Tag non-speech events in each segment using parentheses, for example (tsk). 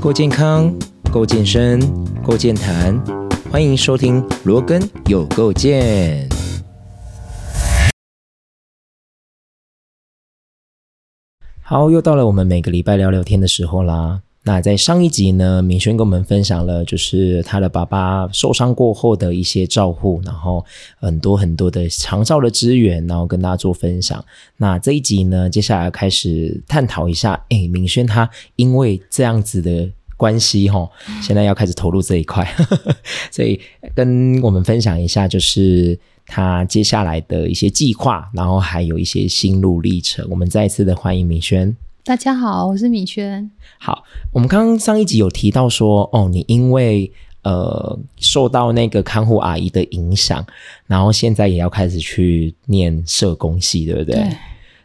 够健康，够健身，够健谈，欢迎收听罗根有够健。好，又到了我们每个礼拜聊聊天的时候啦。那在上一集呢，敏轩跟我们分享了，就是他的爸爸受伤过后的一些照护，然后很多很多的长照的资源，然后跟大家做分享。那这一集呢，接下来开始探讨一下，哎，敏轩他因为这样子的关系，哈，现在要开始投入这一块，(laughs) 所以跟我们分享一下，就是他接下来的一些计划，然后还有一些心路历程。我们再一次的欢迎敏轩。大家好，我是米轩。好，我们刚刚上一集有提到说，哦，你因为呃受到那个看护阿姨的影响，然后现在也要开始去念社工系，对不对？对。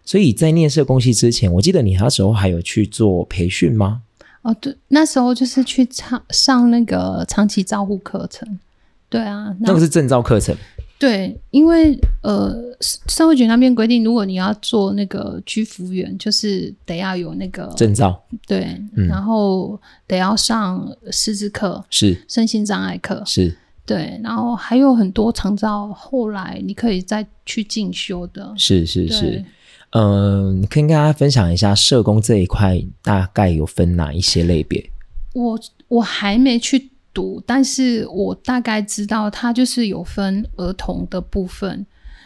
所以在念社工系之前，我记得你那时候还有去做培训吗？哦，对，那时候就是去上上那个长期照护课程。对啊，那个是证照课程。对，因为呃，社会局那边规定，如果你要做那个居服员，就是得要有那个证照，对，然后得要上师资课，是。身心障碍课，是。对，然后还有很多长照，后来你可以再去进修的，是是是，嗯，你可以跟大家分享一下社工这一块大概有分哪一些类别？我我还没去。读，但是我大概知道，它就是有分儿童的部分，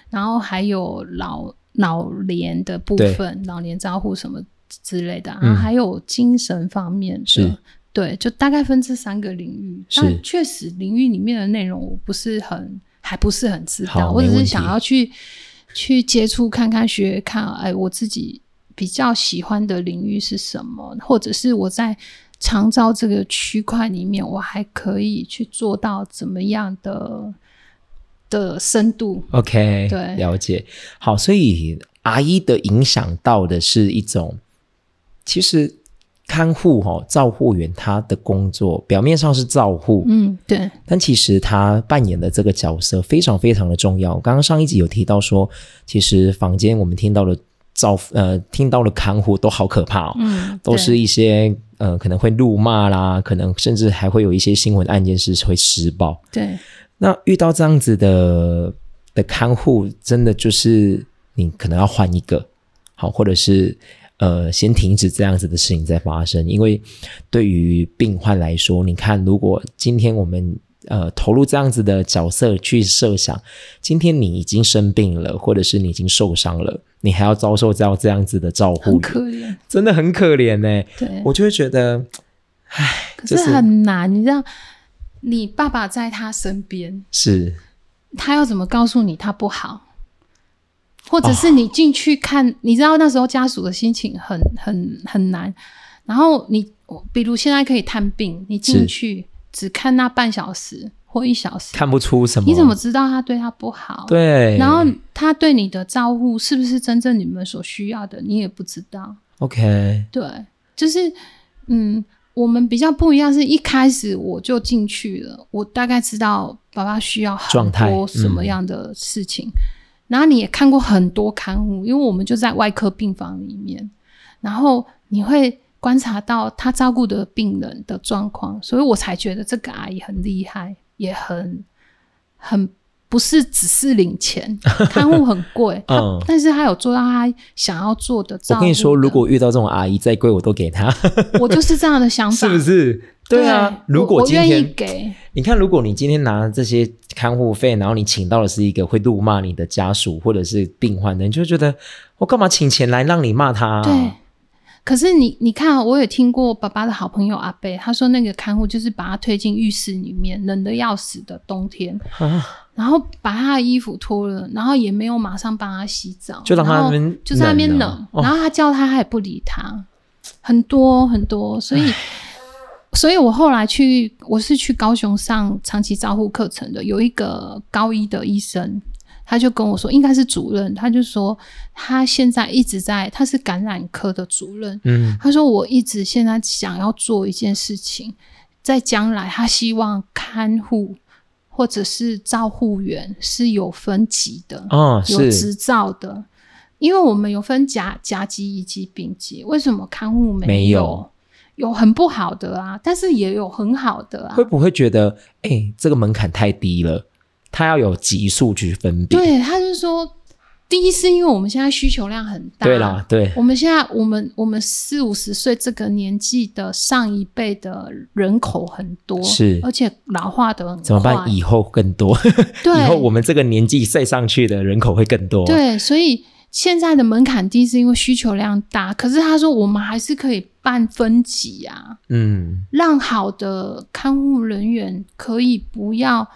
然后还有老老年的部分，老年照护什么之类的，然后还有精神方面的，对，就大概分这三个领域。但确实，领域里面的内容我不是很，还不是很知道，我只是想要去去接触看看学看，哎，我自己比较喜欢的领域是什么，或者是我在。长照这个区块里面，我还可以去做到怎么样的的深度？OK，对，了解。好，所以阿姨的影响到的是一种，其实看护哈，照护员他的工作表面上是照护，嗯，对，但其实他扮演的这个角色非常非常的重要。刚刚上一集有提到说，其实房间我们听到的照呃，听到的看护都好可怕哦，嗯，都是一些。呃，可能会怒骂啦，可能甚至还会有一些新闻案件是会施暴。对，那遇到这样子的的看护，真的就是你可能要换一个好，或者是呃，先停止这样子的事情再发生。因为对于病患来说，你看，如果今天我们。呃，投入这样子的角色去设想，今天你已经生病了，或者是你已经受伤了，你还要遭受到这样子的照顾，很可怜，真的很可怜呢。对，我就会觉得，唉，可是很难。你知道，你爸爸在他身边，是，他要怎么告诉你他不好，或者是你进去看，你知道那时候家属的心情很很很难。然后你，比如现在可以探病，你进去。只看那半小时或一小时，看不出什么。你怎么知道他对他不好？对。然后他对你的照顾是不是真正你们所需要的？你也不知道。OK。对，就是嗯，我们比较不一样，是一开始我就进去了，我大概知道爸爸需要很多什么样的事情。然后你也看过很多看护，因为我们就在外科病房里面，然后你会。观察到他照顾的病人的状况，所以我才觉得这个阿姨很厉害，也很很不是只是领钱，(laughs) 看护很贵，嗯，但是他有做到他想要做的。我跟你说，如果遇到这种阿姨再贵，我都给她。我就是这样的想法，是不是？对啊，如果今天给你看，如果你今天拿这些看护费，然后你请到的是一个会怒骂你的家属或者是病患的，你就觉得我干嘛请钱来让你骂他？对。可是你你看，我也听过爸爸的好朋友阿贝，他说那个看护就是把他推进浴室里面，冷的要死的冬天，然后把他的衣服脱了，然后也没有马上帮他洗澡，就让他就在那边冷，然后他叫他他也不理他，很多很多，所以所以我后来去我是去高雄上长期照护课程的，有一个高一的医生。他就跟我说，应该是主任。他就说，他现在一直在，他是感染科的主任。嗯，他说，我一直现在想要做一件事情，在将来，他希望看护或者是照护员是有分级的，哦，有执照的。因为我们有分甲甲级以及丙级，为什么看护没有？有很不好的啊，但是也有很好的啊。会不会觉得，哎，这个门槛太低了？他要有级数去分辨。对，他就说。第一是因为我们现在需求量很大，对啦，对，我们现在我们我们四五十岁这个年纪的上一辈的人口很多，是，而且老化的很怎么办？以后更多，(laughs) 对，以后我们这个年纪再上去的人口会更多，对，所以现在的门槛低是因为需求量大，可是他说我们还是可以办分级啊，嗯，让好的看护人员可以不要。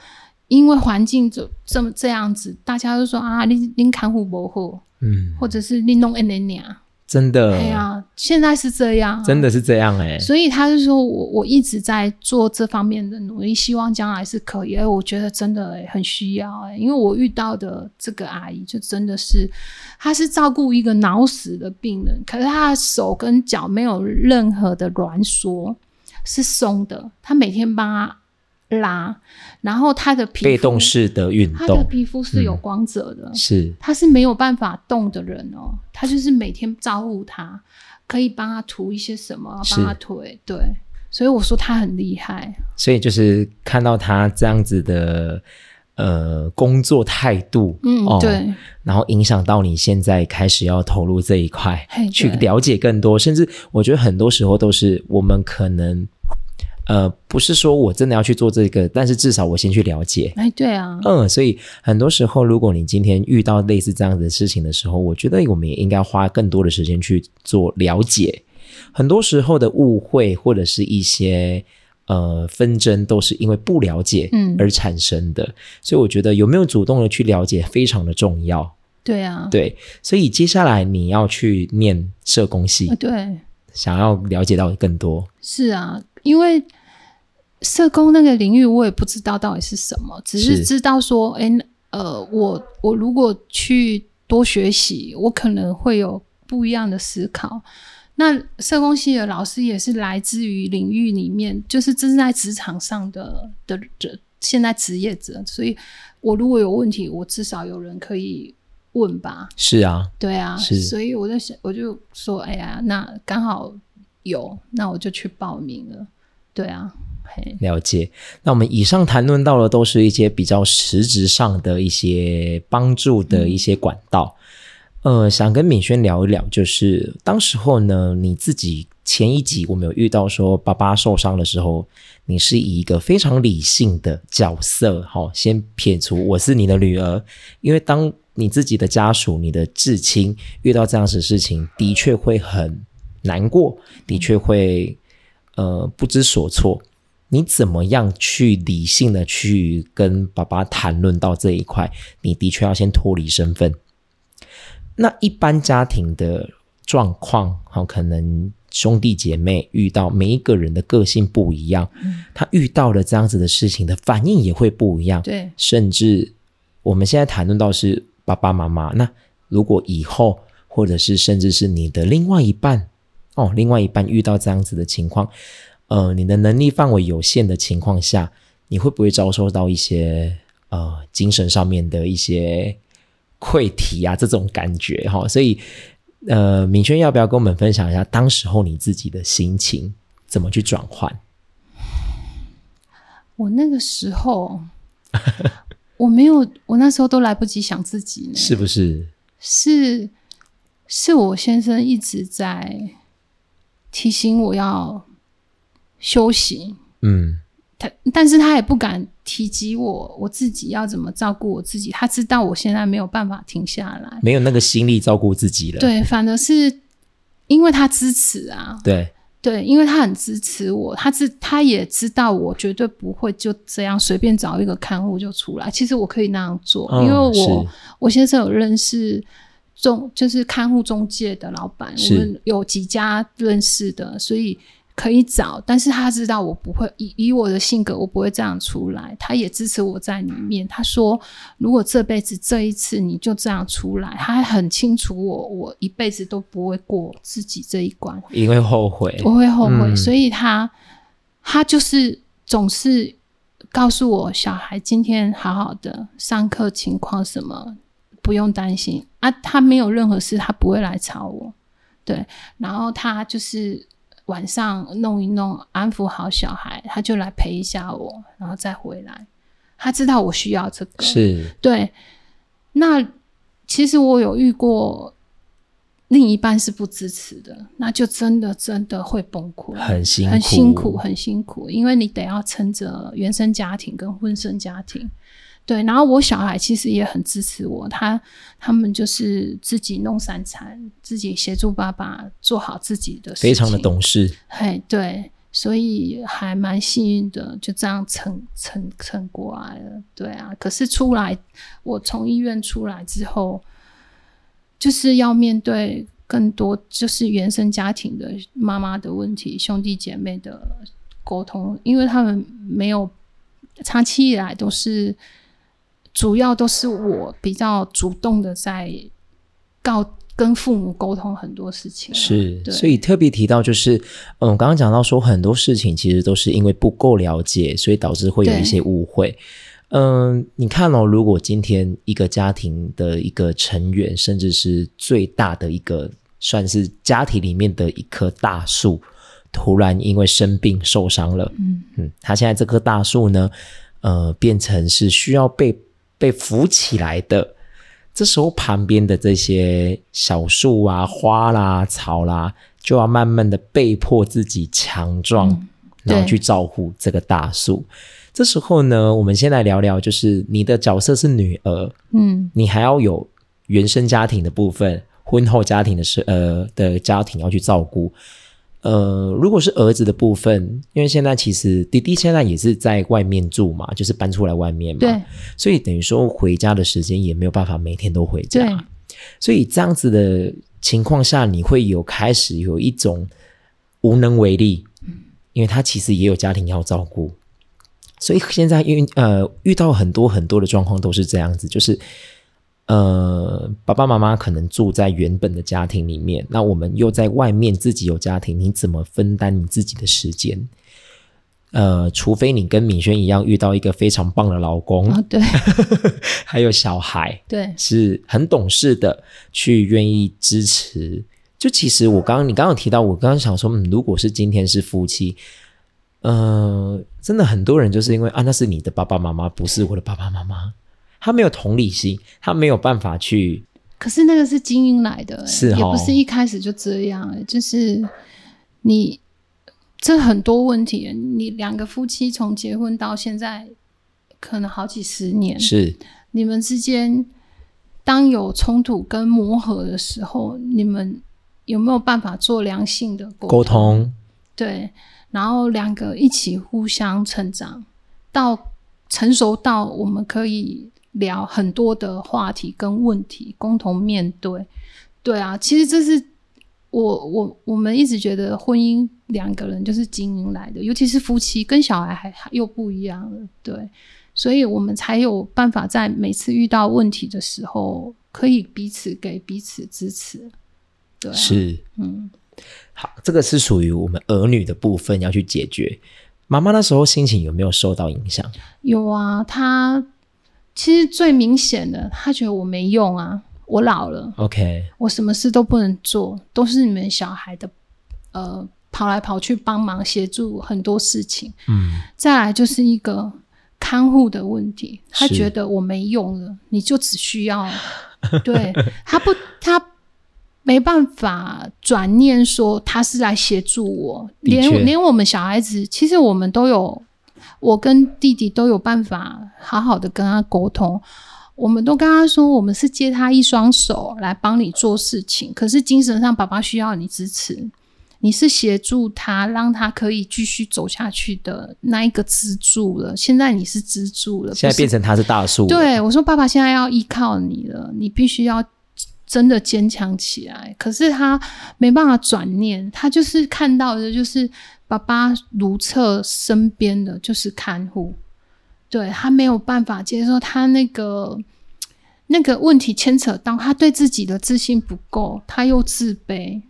因为环境就这么这样子，大家都说啊，你你看护不好，嗯，或者是你弄 N N 啊，真的，哎呀，现在是这样，真的是这样哎，所以他就说我我一直在做这方面的努力，希望将来是可以。哎，我觉得真的很需要哎，因为我遇到的这个阿姨就真的是，她是照顾一个脑死的病人，可是她的手跟脚没有任何的挛缩，是松的，她每天帮他。拉，然后他的皮被动式的运动，他的皮肤是有光泽的，是。他是没有办法动的人哦，他就是每天照顾他，可以帮他涂一些什么，帮他推，对，所以我说他很厉害。所以就是看到他这样子的呃工作态度，嗯，对，然后影响到你现在开始要投入这一块，去了解更多，甚至我觉得很多时候都是我们可能。呃，不是说我真的要去做这个，但是至少我先去了解。哎，对啊，嗯，所以很多时候，如果你今天遇到类似这样的事情的时候，我觉得我们也应该花更多的时间去做了解。很多时候的误会或者是一些呃纷争，都是因为不了解嗯而产生的。所以我觉得有没有主动的去了解非常的重要。对啊，对，所以接下来你要去念社工系，对，想要了解到更多。是啊。因为社工那个领域，我也不知道到底是什么，只是知道说，哎，呃，我我如果去多学习，我可能会有不一样的思考。那社工系的老师也是来自于领域里面，就是正在职场上的的的现在职业者，所以我如果有问题，我至少有人可以问吧。是啊，对啊，所以我在想，我就说，哎呀，那刚好。有，那我就去报名了。对啊，了解。那我们以上谈论到的都是一些比较实质上的一些帮助的一些管道。呃，想跟敏轩聊一聊，就是当时候呢，你自己前一集我们有遇到说爸爸受伤的时候，你是以一个非常理性的角色，好，先撇除我是你的女儿，因为当你自己的家属、你的至亲遇到这样子事情，的确会很。难过的确会，呃，不知所措。你怎么样去理性的去跟爸爸谈论到这一块？你的确要先脱离身份。那一般家庭的状况，好，可能兄弟姐妹遇到每一个人的个性不一样，他遇到了这样子的事情的反应也会不一样。对，甚至我们现在谈论到是爸爸妈妈，那如果以后或者是甚至是你的另外一半。哦，另外一半遇到这样子的情况，呃，你的能力范围有限的情况下，你会不会遭受到一些呃精神上面的一些溃体啊？这种感觉哈，所以呃，敏轩要不要跟我们分享一下当时候你自己的心情怎么去转换？我那个时候 (laughs) 我没有，我那时候都来不及想自己，是不是？是，是我先生一直在。提醒我要休息，嗯，他但是他也不敢提及我，我自己要怎么照顾我自己。他知道我现在没有办法停下来，没有那个心力照顾自己了。对，反而是因为他支持啊，对对，因为他很支持我，他知他也知道我绝对不会就这样随便找一个看护就出来。其实我可以那样做，因为我我先生有认识。中就是看护中介的老板，我们有几家认识的，所以可以找。但是他知道我不会以以我的性格，我不会这样出来。他也支持我在里面。他说，如果这辈子这一次你就这样出来，他还很清楚我，我一辈子都不会过自己这一关，因为后悔，我会后悔。所以他他就是总是告诉我，小孩今天好好的上课情况什么。不用担心啊，他没有任何事，他不会来吵我。对，然后他就是晚上弄一弄，安抚好小孩，他就来陪一下我，然后再回来。他知道我需要这个，是对。那其实我有遇过。另一半是不支持的，那就真的真的会崩溃，很辛苦，很辛苦，很辛苦，因为你得要撑着原生家庭跟婚生家庭，对。然后我小孩其实也很支持我，他他们就是自己弄三餐，自己协助爸爸做好自己的，非常的懂事。嘿，对，所以还蛮幸运的，就这样撑撑撑过来了。对啊，可是出来，我从医院出来之后。就是要面对更多，就是原生家庭的妈妈的问题，兄弟姐妹的沟通，因为他们没有长期以来都是，主要都是我比较主动的在告跟父母沟通很多事情。是，所以特别提到就是，嗯，刚刚讲到说很多事情其实都是因为不够了解，所以导致会有一些误会。嗯，你看哦，如果今天一个家庭的一个成员，甚至是最大的一个，算是家庭里面的一棵大树，突然因为生病受伤了，嗯嗯，他现在这棵大树呢，呃，变成是需要被被扶起来的，这时候旁边的这些小树啊、花啦、草啦，就要慢慢的被迫自己强壮，然后去照顾这个大树。这时候呢，我们先来聊聊，就是你的角色是女儿，嗯，你还要有原生家庭的部分，婚后家庭的是呃的家庭要去照顾。呃，如果是儿子的部分，因为现在其实弟弟现在也是在外面住嘛，就是搬出来外面嘛，对，所以等于说回家的时间也没有办法每天都回家，所以这样子的情况下，你会有开始有一种无能为力，因为他其实也有家庭要照顾。所以现在遇呃遇到很多很多的状况都是这样子，就是呃爸爸妈妈可能住在原本的家庭里面，那我们又在外面自己有家庭，你怎么分担你自己的时间？呃，除非你跟敏轩一样遇到一个非常棒的老公，对，(laughs) 还有小孩，对，是很懂事的，去愿意支持。就其实我刚刚你刚刚提到，我刚刚想说，嗯，如果是今天是夫妻。呃，真的很多人就是因为啊，那是你的爸爸妈妈，不是我的爸爸妈妈，他没有同理心，他没有办法去。可是那个是精英来的，是也不是一开始就这样，就是你这很多问题，你两个夫妻从结婚到现在，可能好几十年，是你们之间当有冲突跟磨合的时候，你们有没有办法做良性的沟通？对。然后两个一起互相成长，到成熟到我们可以聊很多的话题跟问题，共同面对。对啊，其实这是我我我们一直觉得婚姻两个人就是经营来的，尤其是夫妻跟小孩还又不一样了。对，所以我们才有办法在每次遇到问题的时候，可以彼此给彼此支持。对，是，嗯。好，这个是属于我们儿女的部分要去解决。妈妈那时候心情有没有受到影响？有啊，她其实最明显的，他觉得我没用啊，我老了，OK，我什么事都不能做，都是你们小孩的，呃，跑来跑去帮忙协助很多事情。嗯，再来就是一个看护的问题，他觉得我没用了，你就只需要，(laughs) 对他不他。没办法转念说他是来协助我，连连我们小孩子，其实我们都有，我跟弟弟都有办法好好的跟他沟通。我们都跟他说，我们是借他一双手来帮你做事情，可是精神上爸爸需要你支持，你是协助他，让他可以继续走下去的那一个支柱了。现在你是支柱了，现在变成他是大树。对我说，爸爸现在要依靠你了，你必须要。真的坚强起来，可是他没办法转念，他就是看到的，就是爸爸如厕身边的就是看护，对他没有办法接受，他那个那个问题牵扯到他对自己的自信不够，他又自卑。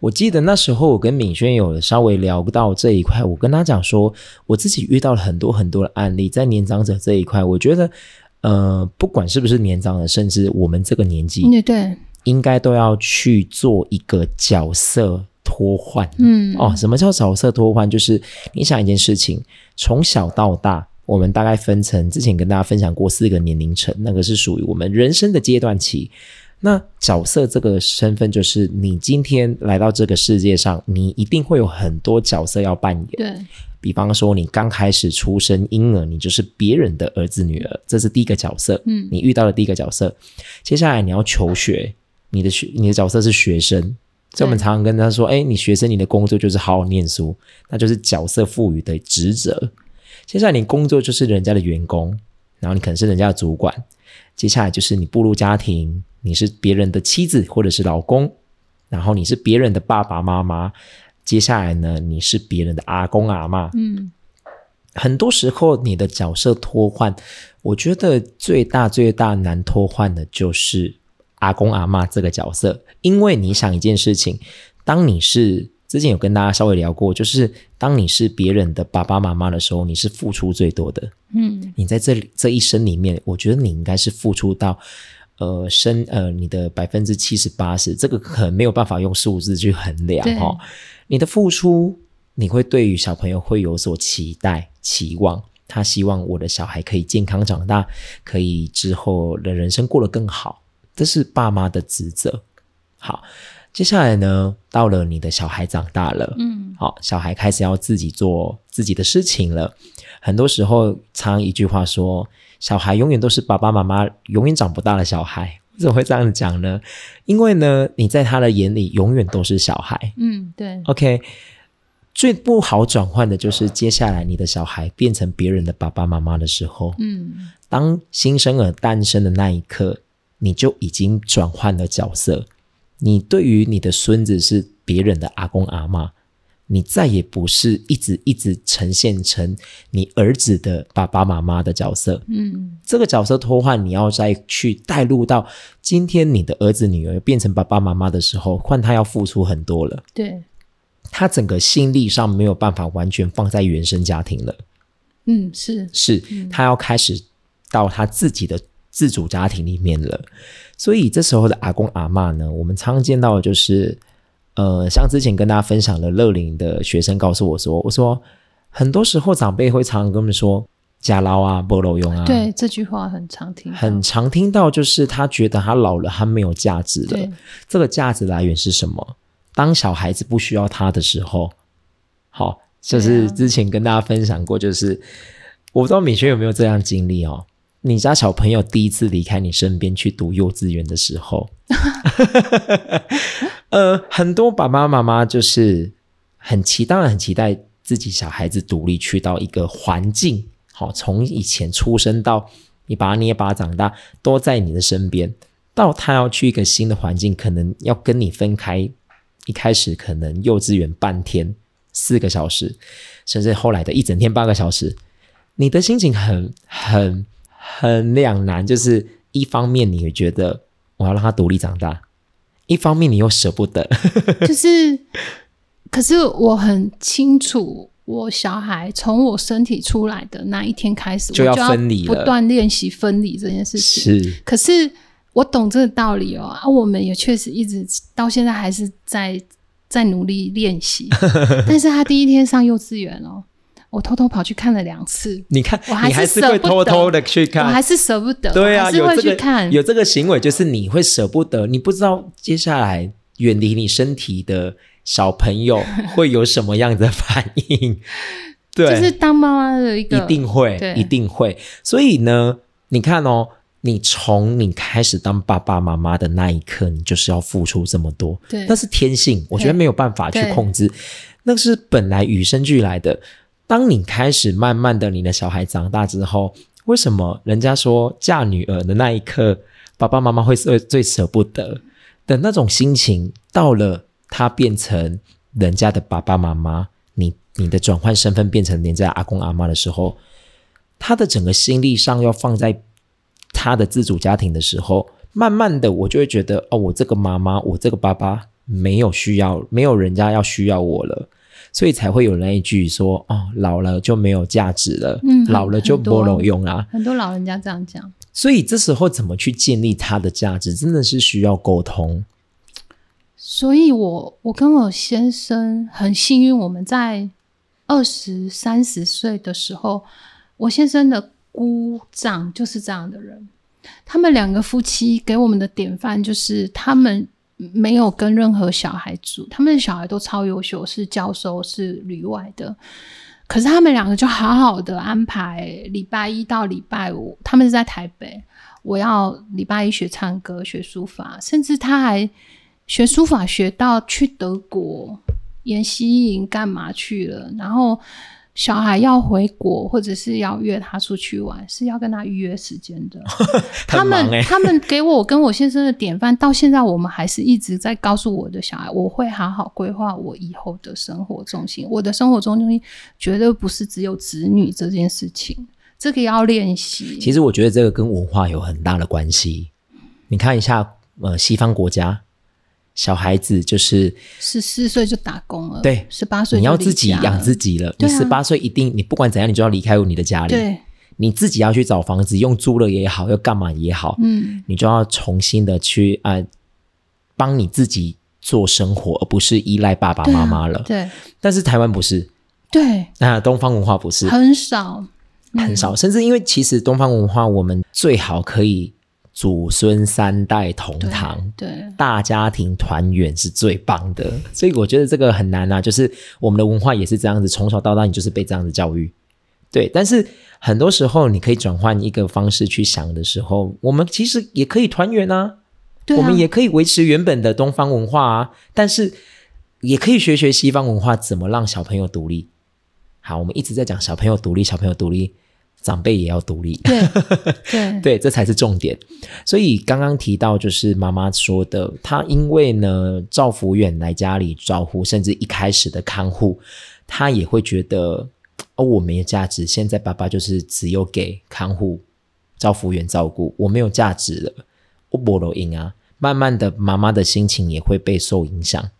我记得那时候我跟敏轩有稍微聊到这一块，我跟他讲说，我自己遇到了很多很多的案例，在年长者这一块，我觉得，呃，不管是不是年长者，甚至我们这个年纪，对。应该都要去做一个角色脱换。嗯，哦，什么叫角色脱换？就是你想一件事情，从小到大，我们大概分成之前跟大家分享过四个年龄层，那个是属于我们人生的阶段期。那角色这个身份，就是你今天来到这个世界上，你一定会有很多角色要扮演。对，比方说，你刚开始出生婴儿，你就是别人的儿子女儿，这是第一个角色。嗯你遇到的第一个角色。接下来你要求学，你的学你的角色是学生，所以我们常常跟他说：“哎，你学生，你的工作就是好好念书，那就是角色赋予的职责。”接下来你工作就是人家的员工，然后你可能是人家的主管。接下来就是你步入家庭，你是别人的妻子或者是老公，然后你是别人的爸爸妈妈。接下来呢，你是别人的阿公阿妈。嗯很多时候你的角色脱换，我觉得最大最大难脱换的就是阿公阿妈这个角色，因为你想一件事情，当你是之前有跟大家稍微聊过，就是当你是别人的爸爸妈妈的时候，你是付出最多的。嗯你在这里这一生里面，我觉得你应该是付出到。呃，生呃，你的百分之七十八十，这个可能没有办法用数字去衡量哈哦。你的付出，你会对于小朋友会有所期待、期望，他希望我的小孩可以健康长大，可以之后的人生过得更好，这是爸妈的职责。好，接下来呢，到了你的小孩长大了，嗯好，小孩开始要自己做自己的事情了。很多时候，常一句话说，小孩永远都是爸爸妈妈永远长不大的小孩。为什么会这样讲呢？因为呢，你在他的眼里永远都是小孩。嗯，对，OK，最不好转换的就是接下来你的小孩变成别人的爸爸妈妈的时候，嗯当新生儿诞生的那一刻，你就已经转换了角色。你对于你的孙子是别人的阿公阿妈，你再也不是一直一直呈现成你儿子的爸爸妈妈的角色。嗯这个角色脱换，你要再去带入到今天你的儿子女儿变成爸爸妈妈的时候，换他要付出很多了。对，他整个心力上没有办法完全放在原生家庭了。嗯是，是他要开始到他自己的自主家庭里面了。所以这时候的阿公阿嬷呢，我们常常见到的就是，呃，像之前跟大家分享的乐龄的学生告诉我说，我说很多时候长辈会常常跟我们说“家老啊，不老用啊”，对，这句话很常听，很常听到，就是他觉得他老了，他没有价值了。这个价值来源是什么？当小孩子不需要他的时候，好，就是之前跟大家分享过，就是我不知道敏轩有没有这样经历哦。你家小朋友第一次离开你身边去读幼稚园的时候，(laughs) 呃，很多爸爸妈妈就是很期，当然很期待自己小孩子独立去到一个环境，好，从以前出生到你把他捏把他长大，都在你的身边。到他要去一个新的环境，可能要跟你分开，一开始可能幼稚园半天四个小时，甚至后来的一整天八个小时，你的心情很很很两难，就是一方面你会觉得我要让他独立长大，一方面你又舍不得，(laughs) 就是，可是我很清楚，我小孩从我身体出来的那一天开始，就要分离了不断练习分离这件事情。是可是我懂这个道理哦，啊，我们也确实一直到现在还是在在努力练习。(laughs) 但是他第一天上幼稚园哦，我偷偷跑去看了两次，你看，我还是你还是会偷偷的去看，我还是舍不得，对啊，有这个看。有这个行为，就是你会舍不得，你不知道接下来远离你身体的小朋友 (laughs) 会有什么样的反应。(laughs) 对，就是当妈妈的一个一定会，一定会。所以呢，你看哦，你从你开始当爸爸妈妈的那一刻，你就是要付出这么多，对。那是天性，我觉得对。没有办法去控制，那是本来与生俱来的。当你开始慢慢的，你的小孩长大之后，为什么人家说嫁女儿的那一刻，爸爸妈妈会最最舍不得的那种心情，到了他变成人家的爸爸妈妈，你你的转换身份变成人家阿公阿妈的时候，他的整个心力上要放在他的自主家庭的时候，慢慢的我就会觉得，哦，我这个妈妈，我这个爸爸没有需要，没有人家要需要我了。所以才会有那一句说：“哦，老了就没有价值了，嗯老了就不能用啊。很多老人家这样讲，”所以这时候怎么去建立他的价值，真的是需要沟通。所以我我跟我先生很幸运，我们在二十三十岁的时候，我先生的姑丈就是这样的人。他们两个夫妻给我们的典范就是他们没有跟任何小孩住，他们的小孩都超优秀，是教授，是旅外的。可是他们两个就好好的安排礼拜一到礼拜五，他们是在台北，我要礼拜一学唱歌、学书法，甚至他还学书法学到去德国研习营干嘛去了，然后。小孩要回国，或者是要约他出去玩，是要跟他预约时间的。(laughs) 他们他们给我跟我先生的典范，到现在我们还是一直在告诉我的小孩，我会好好规划我以后的生活重心。我的生活中心绝对不是只有子女这件事情，这个要练习。其实我觉得这个跟文化有很大的关系。你看一下，呃，西方国家。小孩子就是十四岁就打工了，对，十八岁你要自己养自己了。你十八岁一定，你不管怎样，你就要离开你的家里。对，你自己要去找房子，用租了也好，要干嘛也好，嗯，你就要重新的去啊，帮你自己做生活，而不是依赖爸爸妈妈了。对，但是台湾不是，对，那东方文化不是很少，很少，甚至因为其实东方文化，我们最好可以。祖孙三代同堂，对大家庭团圆是最棒的，所以我觉得这个很难啊。就是我们的文化也是这样子，从小到大你就是被这样子教育，对。但是很多时候你可以转换一个方式去想的时候，我们其实也可以团圆啊，我们也可以维持原本的东方文化啊，但是也可以学学西方文化，怎么让小朋友独立。好，我们一直在讲小朋友独立，小朋友独立。长辈也要独立，对 (laughs) 对对，这才是重点。所以刚刚提到，就是妈妈说的，她因为呢，赵福远来家里招呼，甚至一开始的看护，她也会觉得哦，我没有价值。现在爸爸就是只有给看护赵福远照顾，我没有价值了，我不录音啊。慢慢的，妈妈的心情也会被受影响，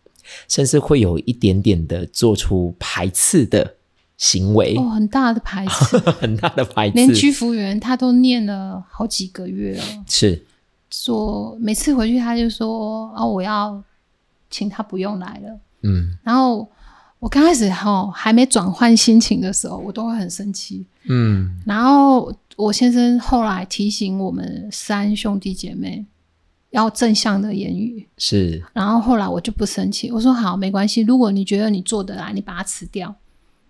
甚至会有一点点的做出排斥的。行为哦，很大的牌子，(laughs) 很大的牌子，连居服员他都念了好几个月了。是说每次回去他就说啊，我要请他不用来了。嗯，然后我刚开始哈还没转换心情的时候，我都会很生气。嗯，然后我先生后来提醒我们三兄弟姐妹要正向的言语。是，然后后来我就不生气，我说好，没关系，如果你觉得你做得来，你把它辞掉。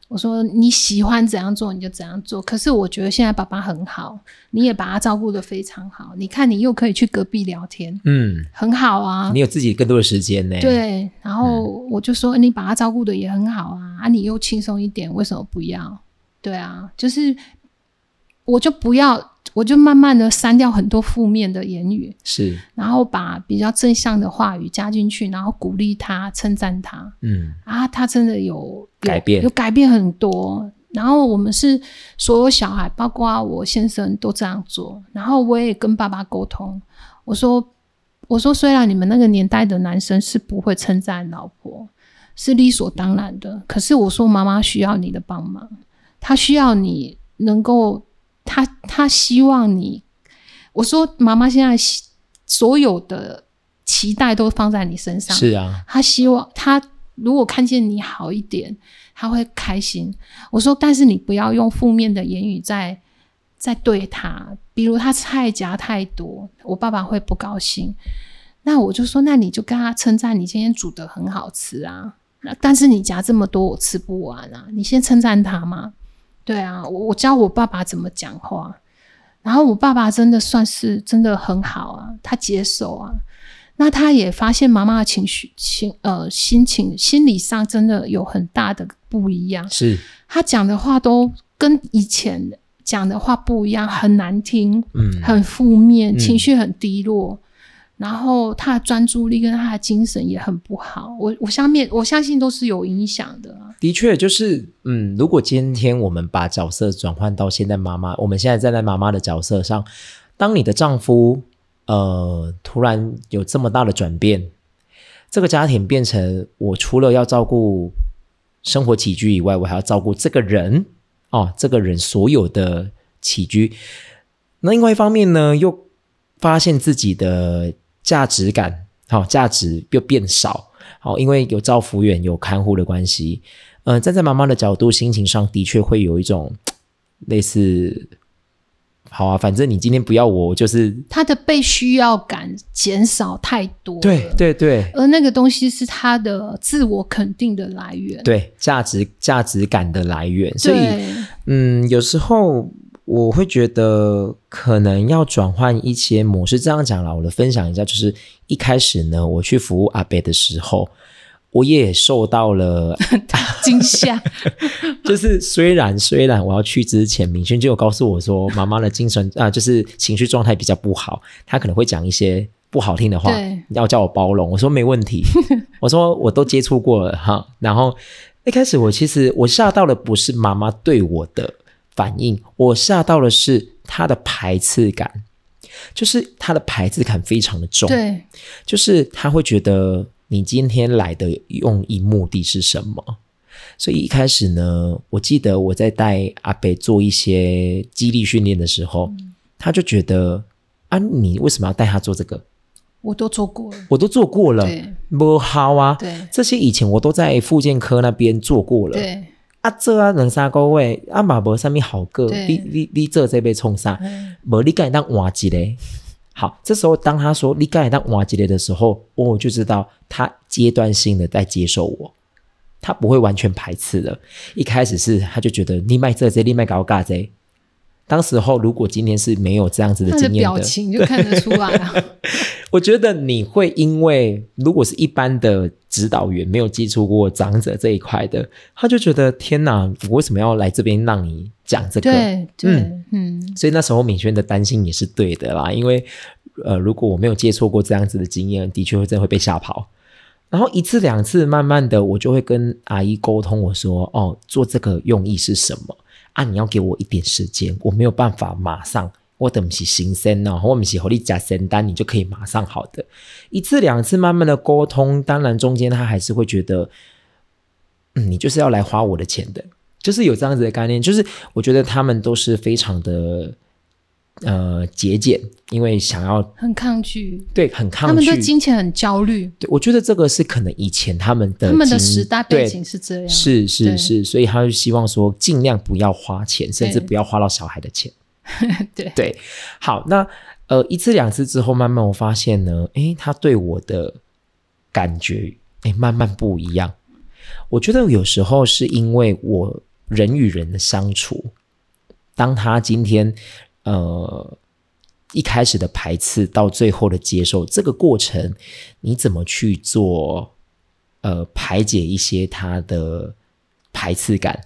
我说你喜欢怎样做你就怎样做，可是我觉得现在爸爸很好，你也把他照顾的非常好。你看你又可以去隔壁聊天，嗯，很好啊。你有自己更多的时间呢。对，然后我就说你把他照顾的也很好啊，啊，你又轻松一点，为什么不要？对啊，就是我就不要。我就慢慢的删掉很多负面的言语，是，然后把比较正向的话语加进去，然后鼓励他，称赞他，嗯，啊，他真的有改变，有改变很多。然后我们是所有小孩，包括我先生都这样做。然后我也跟爸爸沟通，我说，我说虽然你们那个年代的男生是不会称赞老婆，是理所当然的，可是我说妈妈需要你的帮忙，她需要你能够。他他希望你，我说妈妈现在所有的期待都放在你身上。是啊，他希望他如果看见你好一点，他会开心。我说，但是你不要用负面的言语在在对他，比如他菜夹太多，我爸爸会不高兴。那我就说，那你就跟他称赞你今天煮的很好吃啊。那但是你夹这么多，我吃不完啊。你先称赞他嘛。对啊，我我教我爸爸怎么讲话，然后我爸爸真的算是真的很好啊，他接受啊，那他也发现妈妈的情绪情呃心情心理上真的有很大的不一样，是他讲的话都跟以前讲的话不一样，很难听，嗯，很负面，情绪很低落。然后他的专注力跟他的精神也很不好，我我相面我相信都是有影响的。的确，就是嗯，如果今天我们把角色转换到现在妈妈，我们现在站在妈妈的角色上，当你的丈夫呃突然有这么大的转变，这个家庭变成我除了要照顾生活起居以外，我还要照顾这个人哦，这个人所有的起居。那另外一方面呢，又发现自己的。价值感好价值又变少，好，因为有照服员有看护的关系，嗯，站在妈妈的角度，心情上的确会有一种 (tsk) 类似。好啊，反正你今天不要我，就是他的被需要感减少太多。对对对，而那个东西是他的自我肯定的来源，对价值价值感的来源。所以，嗯，有时候我会觉得可能要转换一些模式。这样讲了，我的分享一下，就是一开始呢，我去服务阿贝的时候。我也受到了 (laughs) 惊吓，(laughs) 就是虽然虽然我要去之前，明轩就有告诉我说，妈妈的精神啊，就是情绪状态比较不好，她可能会讲一些不好听的话，要叫我包容。我说没问题，(laughs) 我说我都接触过了哈。然后一开始我其实我吓到的不是妈妈对我的反应，我吓到的是他的排斥感，就是他的排斥感非常的重，对，就是他会觉得。你今天来的用意目的是什么？所以一开始呢，我记得我在带阿北做一些激励训练的时候，他就觉得啊，你为什么要带他做这个？我都做过了，我都做过了，不好啊。对，这些以前我都在复健科那边做过了。对，啊，这啊能三个位啊嘛无啥物好个，你你你做这被冲啥，无你敢当换一嘞。好，这时候当他说“你刚才当换一个”的时候，我就知道他阶段性的在接受我，他不会完全排斥的。一开始是他就觉得你卖这这，你卖搞嘎这。当时候如果今天是没有这样子的经验的，表情就看得出来啊。(laughs) 我觉得你会因为如果是一般的指导员，没有接触过长者这一块的，他就觉得天哪，我为什么要来这边让你？讲这个，嗯嗯，所以那时候敏轩的担心也是对的啦，因为呃，如果我没有接触过这样子的经验，的确会真的会被吓跑。然后一次两次，慢慢的，我就会跟阿姨沟通，我说：“哦，做这个用意是什么？啊，你要给我一点时间，我没有办法马上，我等不起新生哦，我们是和你加仙丹，你就可以马上好的。一次两次，慢慢的沟通，当然中间他还是会觉得，嗯，你就是要来花我的钱的。”就是有这样子的概念，就是我觉得他们都是非常的呃节俭，因为想要很抗拒，对，很抗拒，他们对金钱很焦虑。对，我觉得这个是可能以前他们的他们的时代背景是这样，是是是，所以他就希望说尽量不要花钱，甚至不要花到小孩的钱。(laughs) 对对，好，那呃一次两次之后，慢慢我发现呢，诶，他对我的感觉诶慢慢不一样。我觉得有时候是因为我。人与人的相处，当他今天呃一开始的排斥到最后的接受，这个过程你怎么去做？呃，排解一些他的排斥感。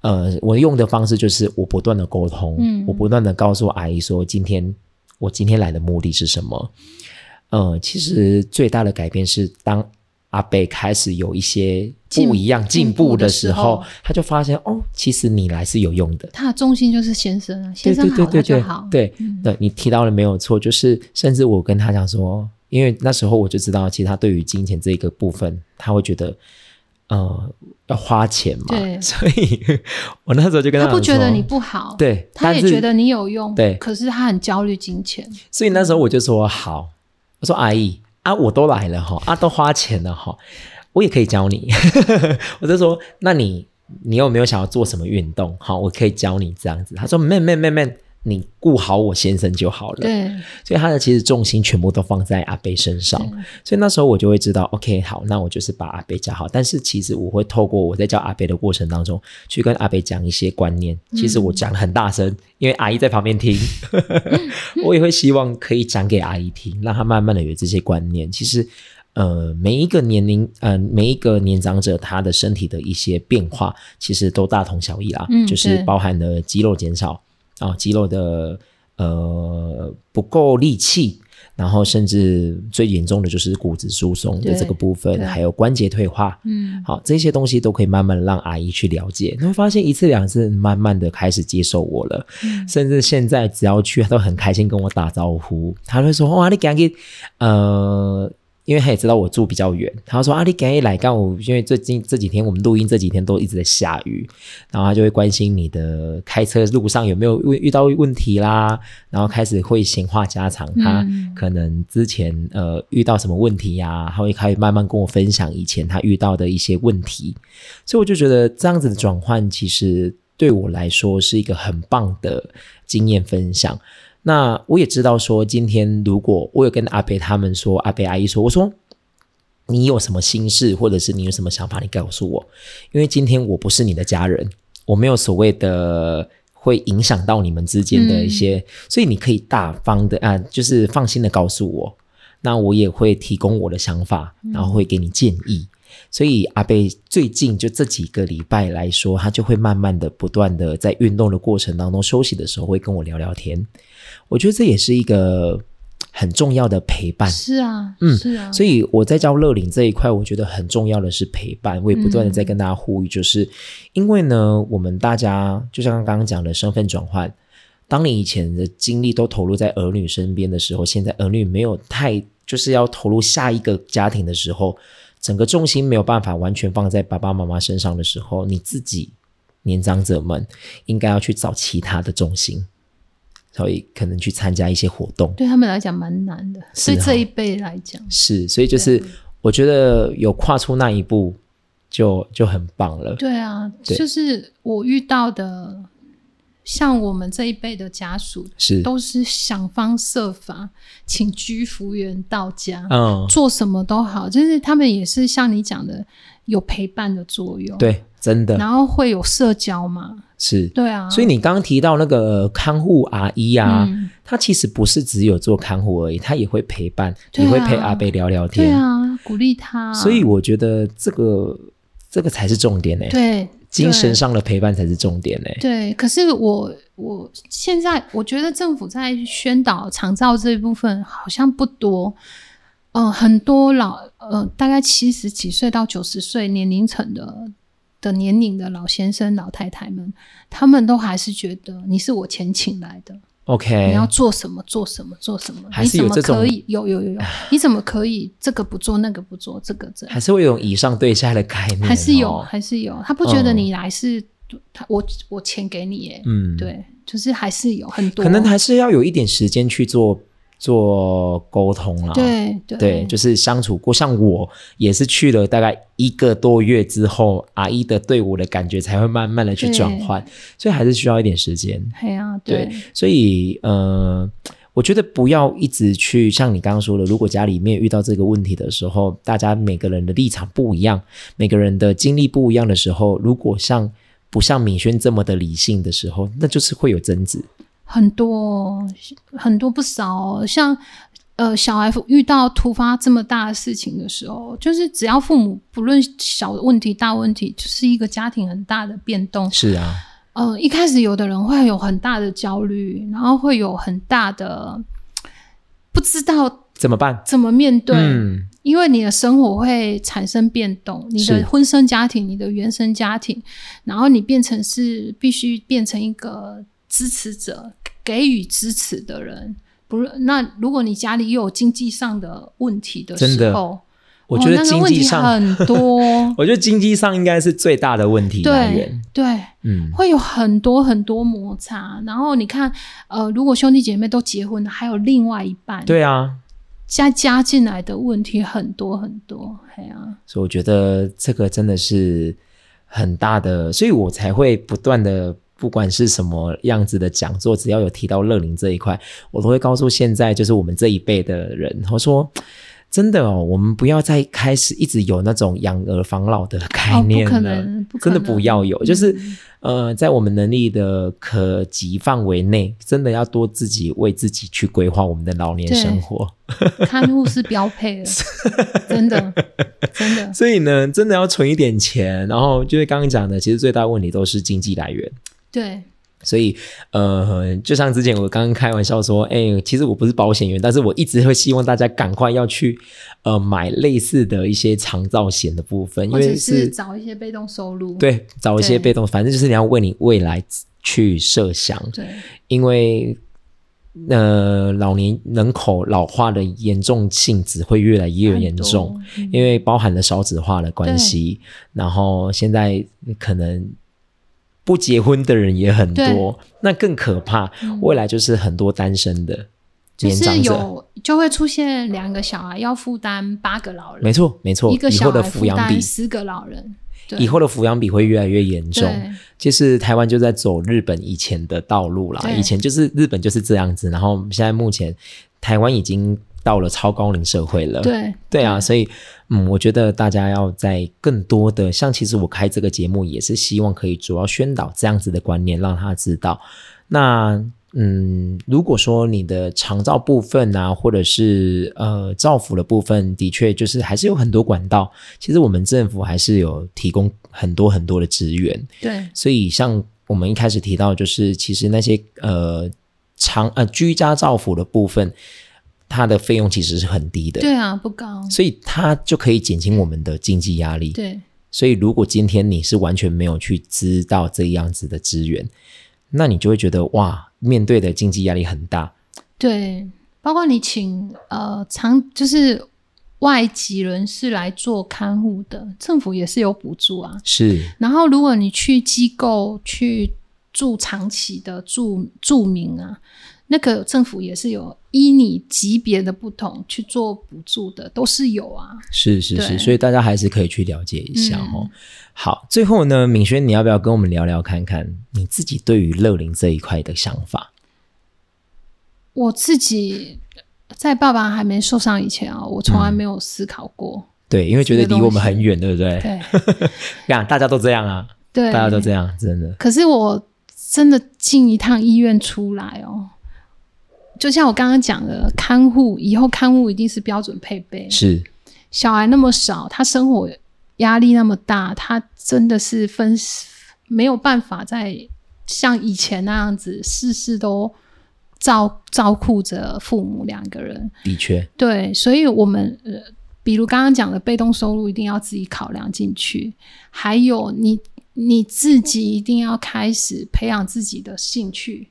呃，我用的方式就是我不断的沟通，嗯，我不断的告诉阿姨说，今天我今天来的目的是什么？呃，其实最大的改变是当。阿北开始有一些不一样进步的时候，他就发现哦，其实你来是有用的。他的重心就是先生啊，先生好就好。对对，你提到了没有错，就是甚至我跟他讲说，因为那时候我就知道，其实他对于金钱这个部分，他会觉得呃要花钱嘛。对，(laughs) 所以我那时候就跟他不觉得你不好，对，他也觉得你有用，对。可是他很焦虑金钱，所以那时候我就说好，我说阿姨。啊，我都来了哈，啊，都花钱了哈，我也可以教你。(laughs) 我就说，那你你有没有想要做什么运动？好，我可以教你这样子。他说，妹妹妹妹。你顾好我先生就好了。对，所以他的其实重心全部都放在阿贝身上。所以那时候我就会知道，OK，好，那我就是把阿贝教好。但是其实我会透过我在教阿贝的过程当中，去跟阿贝讲一些观念。其实我讲很大声，因为阿姨在旁边听，(laughs) 我也会希望可以讲给阿姨听，让她慢慢的有这些观念。其实，呃，每一个年龄，呃，每一个年长者，他的身体的一些变化，其实都大同小异啦。嗯，就是包含了肌肉减少。啊，肌肉的呃不够力气，然后甚至最严重的就是骨质疏松的这个部分，还有关节退化。嗯，好，这些东西都可以慢慢让阿姨去了解。你会发现一次两次，慢慢的开始接受我了，甚至现在只要去，她都很开心跟我打招呼。她会说：“哇，你赶紧呃。”因为他也知道我住比较远，他说：“啊，你赶紧来干我，因为最近这几天我们录音这几天都一直在下雨，然后他就会关心你的开车路上有没有遇遇到问题啦，然后开始会闲话家常，他可能之前呃遇到什么问题呀，他会开始慢慢跟我分享以前他遇到的一些问题，所以我就觉得这样子的转换其实对我来说是一个很棒的经验分享。”那我也知道，说今天如果我有跟阿北他们说，阿北阿姨说，我说你有什么心事，或者是你有什么想法，你告诉我，因为今天我不是你的家人，我没有所谓的会影响到你们之间的一些，所以你可以大方的啊，就是放心的告诉我，那我也会提供我的想法，然后会给你建议。所以阿贝最近就这几个礼拜来说，他就会慢慢的、不断的在运动的过程当中休息的时候，会跟我聊聊天。我觉得这也是一个很重要的陪伴。是啊，嗯，是啊。所以我在教乐龄这一块，我觉得很重要的是陪伴。我也不断的在跟大家呼吁，就是因为呢，我们大家就像刚刚讲的身份转换，当你以前的精力都投入在儿女身边的时候，现在儿女没有太就是要投入下一个家庭的时候。整个重心没有办法完全放在爸爸妈妈身上的时候，你自己年长者们应该要去找其他的重心，所以可能去参加一些活动，对他们来讲蛮难的，对这一辈来讲是，所以就是我觉得有跨出那一步就就很棒了。对啊，就是我遇到的。像我们这一辈的家属，是。都是想方设法请居服员到家，嗯，做什么都好，就是他们也是像你讲的有陪伴的作用，对，真的，然后会有社交嘛，是。对啊，所以你刚刚提到那个看护阿姨啊，她其实不是只有做看护而已，她也会陪伴，也会陪阿贝聊聊天，对啊，鼓励他，所以我觉得这个这个才是重点呢，对。精神上的陪伴才是重点嘞。对，可是我我现在我觉得政府在宣导长照这一部分好像不多。嗯，很多老呃，大概七十几岁到九十岁年龄层的的年龄的老先生、老太太们，他们都还是觉得你是我钱请来的。OK，你要做什么？做什么？做什么？还是有这种？有有有有，(laughs) 你怎么可以这个不做，那个不做？这个这还是会有以上对下的概念？还是有，还是有。他不觉得你来是他我我钱给你，耶，嗯，对，就是还是有很多，可能还是要有一点时间去做。做沟通啦，对对，就是相处过。像我也是去了大概一个多月之后，阿姨的对我的感觉才会慢慢的去转换，所以还是需要一点时间。对啊，对，所以呃，我觉得不要一直去像你刚刚说的，如果家里面遇到这个问题的时候，大家每个人的立场不一样，每个人的经历不一样的时候，如果像不像敏轩这么的理性的时候，那就是会有争执。很多很多不少，像呃小孩遇到突发这么大的事情的时候，就是只要父母不论小问题大问题，就是一个家庭很大的变动。是啊，呃一开始有的人会有很大的焦虑，然后会有很大的不知道怎么办，怎么面对，因为你的生活会产生变动，你的婚生家庭，你的原生家庭，然后你变成是必须变成一个。支持者给予支持的人，不是那如果你家里又有经济上的问题的时候，我觉得经济上很多，(laughs) 我觉得经济上应该是最大的问题来源。对，嗯，会有很多很多摩擦。然后你看，呃，如果兄弟姐妹都结婚了，还有另外一半，对啊，加加进来的问题很多很多，哎呀，所以我觉得这个真的是很大的，所以我才会不断的。不管是什么样子的讲座，只要有提到乐龄这一块，我都会告诉现在就是我们这一辈的人，我说真的哦，我们不要再开始一直有那种养儿防老的概念了，真的不要有，就是呃，在我们能力的可及范围内，真的要多自己为自己去规划我们的老年生活。(laughs) 看护是标配的，真的真的。(laughs) 所以呢，真的要存一点钱，然后就是刚刚讲的，其实最大问题都是经济来源。对，所以呃，就像之前我刚刚开玩笑说，哎，其实我不是保险员，但是我一直会希望大家赶快要去呃买类似的一些长照险的部分，因为是找一些被动收入，对，找一些被动，反正就是你要为你未来去设想，对，因为呃，老年人口老化的严重性只会越来越严重，因为包含了少子化的关系，然后现在可能不结婚的人也很多，那更可怕，未来就是很多单身的年长者，就会出现两个小孩要负担八个老人，没错没错，一个小孩抚养比十个老人。以后的抚养比会越来越严重，其实台湾就在走日本以前的道路啦。以前就是日本就是这样子，然后现在目前台湾已经到了超高龄社会了。对对啊，所以嗯，我觉得大家要在更多的像，其实我开这个节目也是希望可以主要宣导这样子的观念，让他知道那。嗯，如果说你的长照部分啊，或者是呃照福的部分，的确就是还是有很多管道。其实我们政府还是有提供很多很多的资源。对，所以像我们一开始提到，就是其实那些呃长呃居家照辅的部分，它的费用其实是很低的。对啊，不高。所以它就可以减轻我们的经济压力。对。所以如果今天你是完全没有去知道这样子的资源，那你就会觉得哇。面对的经济压力很大，对，包括你请呃长就是外籍人士来做看护的，政府也是有补助啊。是，然后如果你去机构去住长期的住住民啊，那个政府也是有依你级别的不同去做补助的，都是有啊。是是是，所以大家还是可以去了解一下哦。好，最后呢，敏轩，你要不要跟我们聊聊看看你自己对于乐龄这一块的想法？我自己在爸爸还没受伤以前啊，我从来没有思考过。对，因为觉得离我们很远，对不对？对，(laughs) 呀，大家都这样啊，对，大家都这样，真的。可是我真的进一趟医院出来哦，就像我刚刚讲的，看护以后看护一定是标准配备。是，小孩那么少，他生活。压力那么大，他真的是分没有办法再像以前那样子，事事都照照顾着父母两个人。的确，对，所以我们呃，比如刚刚讲的被动收入，一定要自己考量进去。还有，你你自己一定要开始培养自己的兴趣，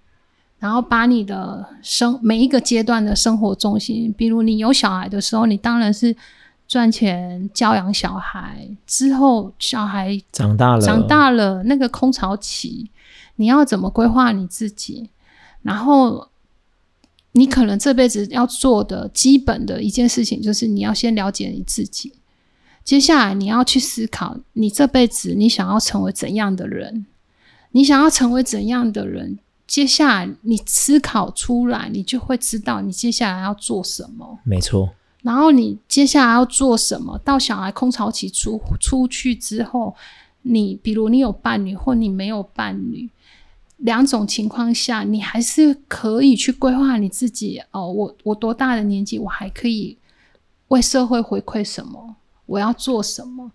然后把你的生每一个阶段的生活重心，比如你有小孩的时候，你当然是。赚钱教养小孩之后，小孩长大了，长大了那个空巢期，你要怎么规划你自己？然后你可能这辈子要做的基本的一件事情，就是你要先了解你自己。接下来你要去思考，你这辈子你想要成为怎样的人？你想要成为怎样的人？接下来你思考出来，你就会知道你接下来要做什么。没错。然后你接下来要做什么？到小孩空巢期出出去之后，你比如你有伴侣或你没有伴侣，两种情况下，你还是可以去规划你自己。哦，我我多大的年纪，我还可以为社会回馈什么？我要做什么？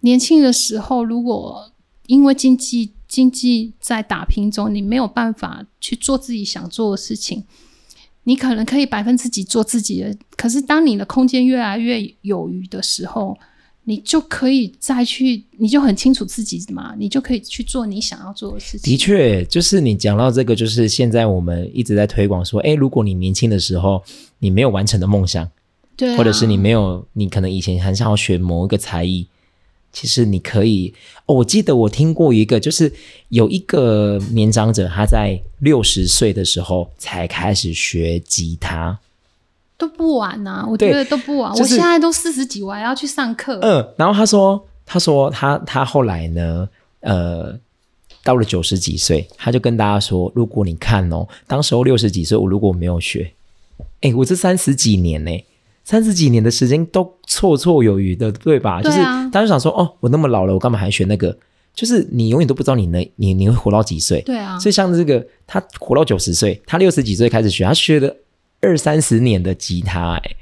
年轻的时候，如果因为经济经济在打拼中，你没有办法去做自己想做的事情。你可能可以百分之几做自己的，可是当你的空间越来越有余的时候，你就可以再去，你就很清楚自己嘛，你就可以去做你想要做的事情。的确，就是你讲到这个，就是现在我们一直在推广说，哎，如果你年轻的时候你没有完成的梦想，对，或者是你没有，你可能以前很想要学某一个才艺。其实你可以，哦，我记得我听过一个，就是有一个年长者，他在六十岁的时候才开始学吉他，都不晚呐，我觉得都不晚。我现在都四十几，我还要去上课。嗯，然后他说，他说他他后来呢，呃，到了九十几岁，他就跟大家说，如果你看哦，当时候六十几岁，我如果没有学，哎，我这三十几年呢。三十几年的时间都绰绰有余的，对吧？就是他就想说，哦，我那么老了，我干嘛还学那个？就是你永远都不知道你能，你你会活到几岁？对啊。所以像这个，他活到九十岁，他六十几岁开始学，他学了二三十年的吉他，哎，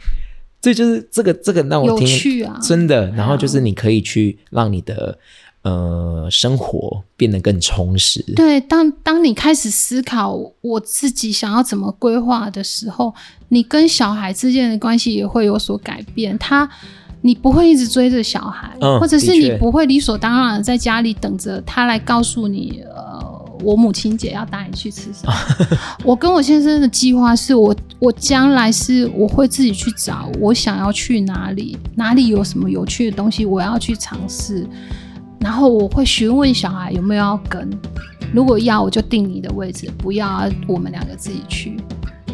这就是这个这个让我听啊，真的。然后就是你可以去让你的。呃，生活变得更充实。对，当当你开始思考我自己想要怎么规划的时候，你跟小孩之间的关系也会有所改变。他，你不会一直追着小孩，或者是你不会理所当然在家里等着他来告诉你，呃，我母亲节要带你去吃什么。(laughs) 我跟我先生的计划是我我将来是我会自己去找我想要去哪里，哪里有什么有趣的东西我要去尝试，然后我会询问小孩有没有要跟，如果要我就定你的位置，不要我们两个自己去。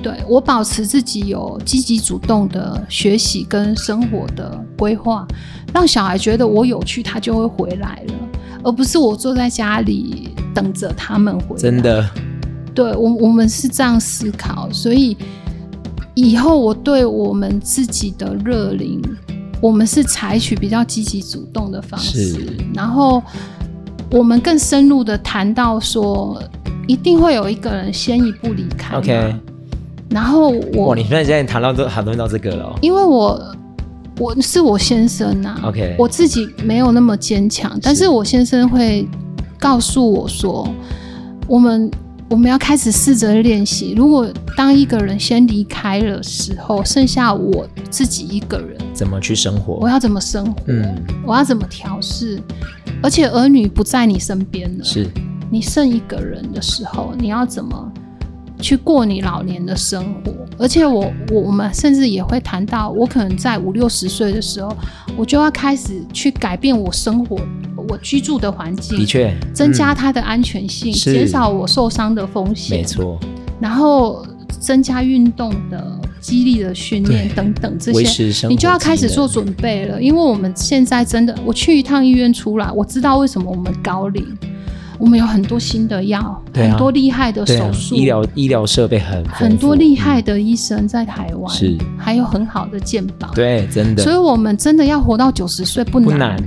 对我保持自己有积极主动的学习跟生活的规划，让小孩觉得我有趣，他就会回来了，而不是我坐在家里等着他们回来。真的，对我我们是这样思考，所以以后我对我们自己的热龄，我们是采取比较积极主动的方式，然后我们更深入的谈到说，一定会有一个人先一步离开。OK。然后我，哇！你现在现在谈到都谈论到这个了，因为我我是我先生呐，OK，我自己没有那么坚强，但是我先生会告诉我说，我们我们要开始试着练习，如果当一个人先离开了时候，剩下我自己一个人，怎么去生活？我要怎么生活？嗯，我要怎么调试？而且儿女不在你身边了，是你剩一个人的时候，你要怎么？去过你老年的生活，而且我我我们甚至也会谈到，我可能在五六十岁的时候，我就要开始去改变我生活、我居住的环境，的确，增加它的安全性，减少我受伤的风险，没错。然后增加运动的、激励的训练等等这些，你就要开始做准备了。因为我们现在真的，我去一趟医院出来，我知道为什么我们高龄。我们有很多新的药，很多厉害的手术，医疗医疗设备很很多厉害的医生在台湾，是。还有很好的健保，对，真的。所以，我们真的要活到九十岁不难，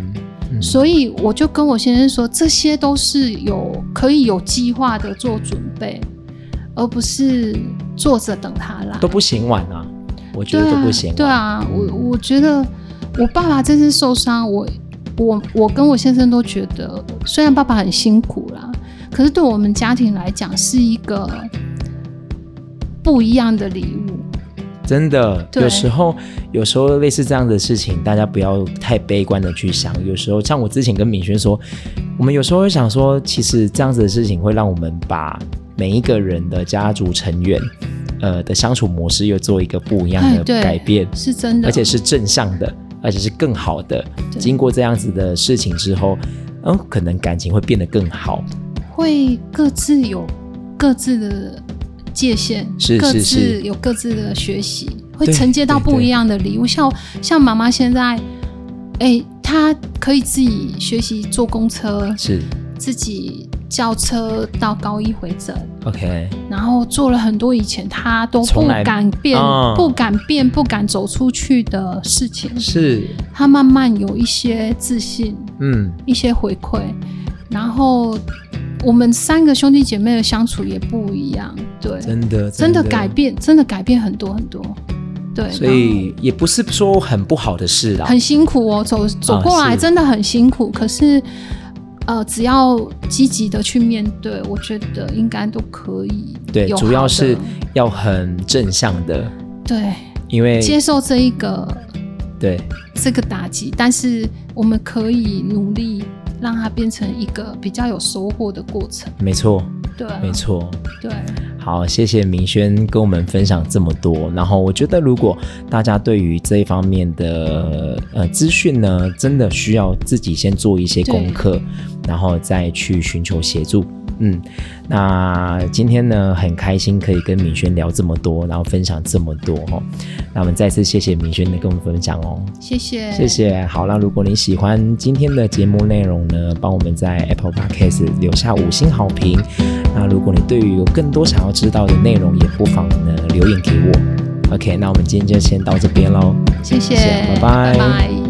所以我就跟我先生说，这些都是有可以有计划的做准备，而不是坐着等他来，都不行晚啊，我觉得都不行。对啊，我我觉得我爸爸这次受伤，我。我我跟我先生都觉得，虽然爸爸很辛苦啦，可是对我们家庭来讲是一个不一样的礼物。真的，有时候有时候类似这样的事情，大家不要太悲观的去想。有时候像我之前跟敏轩说，我们有时候会想说，其实这样子的事情会让我们把每一个人的家族成员，呃的相处模式又做一个不一样的改变，是真的，而且是正向的。而且是更好的，经过这样子的事情之后，嗯，可能感情会变得更好，会各自有各自的界限，是各自有各自的学习，会承接到不一样的礼物。像像妈妈现在，哎，她可以自己学习坐公车，是自己。叫车到高一回诊，OK，然后做了很多以前他都不敢变、不敢变、不敢走出去的事情。是，他慢慢有一些自信，嗯，一些回馈。然后我们三个兄弟姐妹的相处也不一样，对，真的真的改变，真的改变很多很多。对，所以也不是说很不好的事啦，很辛苦哦，走走过来真的很辛苦，可是。呃，只要积极的去面对，我觉得应该都可以。对，主要是要很正向的。对，因为接受这一个，对这个打击，但是我们可以努力让它变成一个比较有收获的过程。没错，对，没错，对。好，谢谢明轩跟我们分享这么多。然后我觉得，如果大家对于这一方面的呃资讯呢，真的需要自己先做一些功课，然后再去寻求协助。嗯，那今天呢，很开心可以跟明轩聊这么多，然后分享这么多哦。那我们再次谢谢明轩的跟我们分享哦。谢谢，谢谢。好了，如果你喜欢今天的节目内容呢，帮我们在 Apple Podcast 留下五星好评。那如果你对于有更多想要知道的内容，也不妨呢留言给我。OK，那我们今天就先到这边喽。谢谢，拜拜。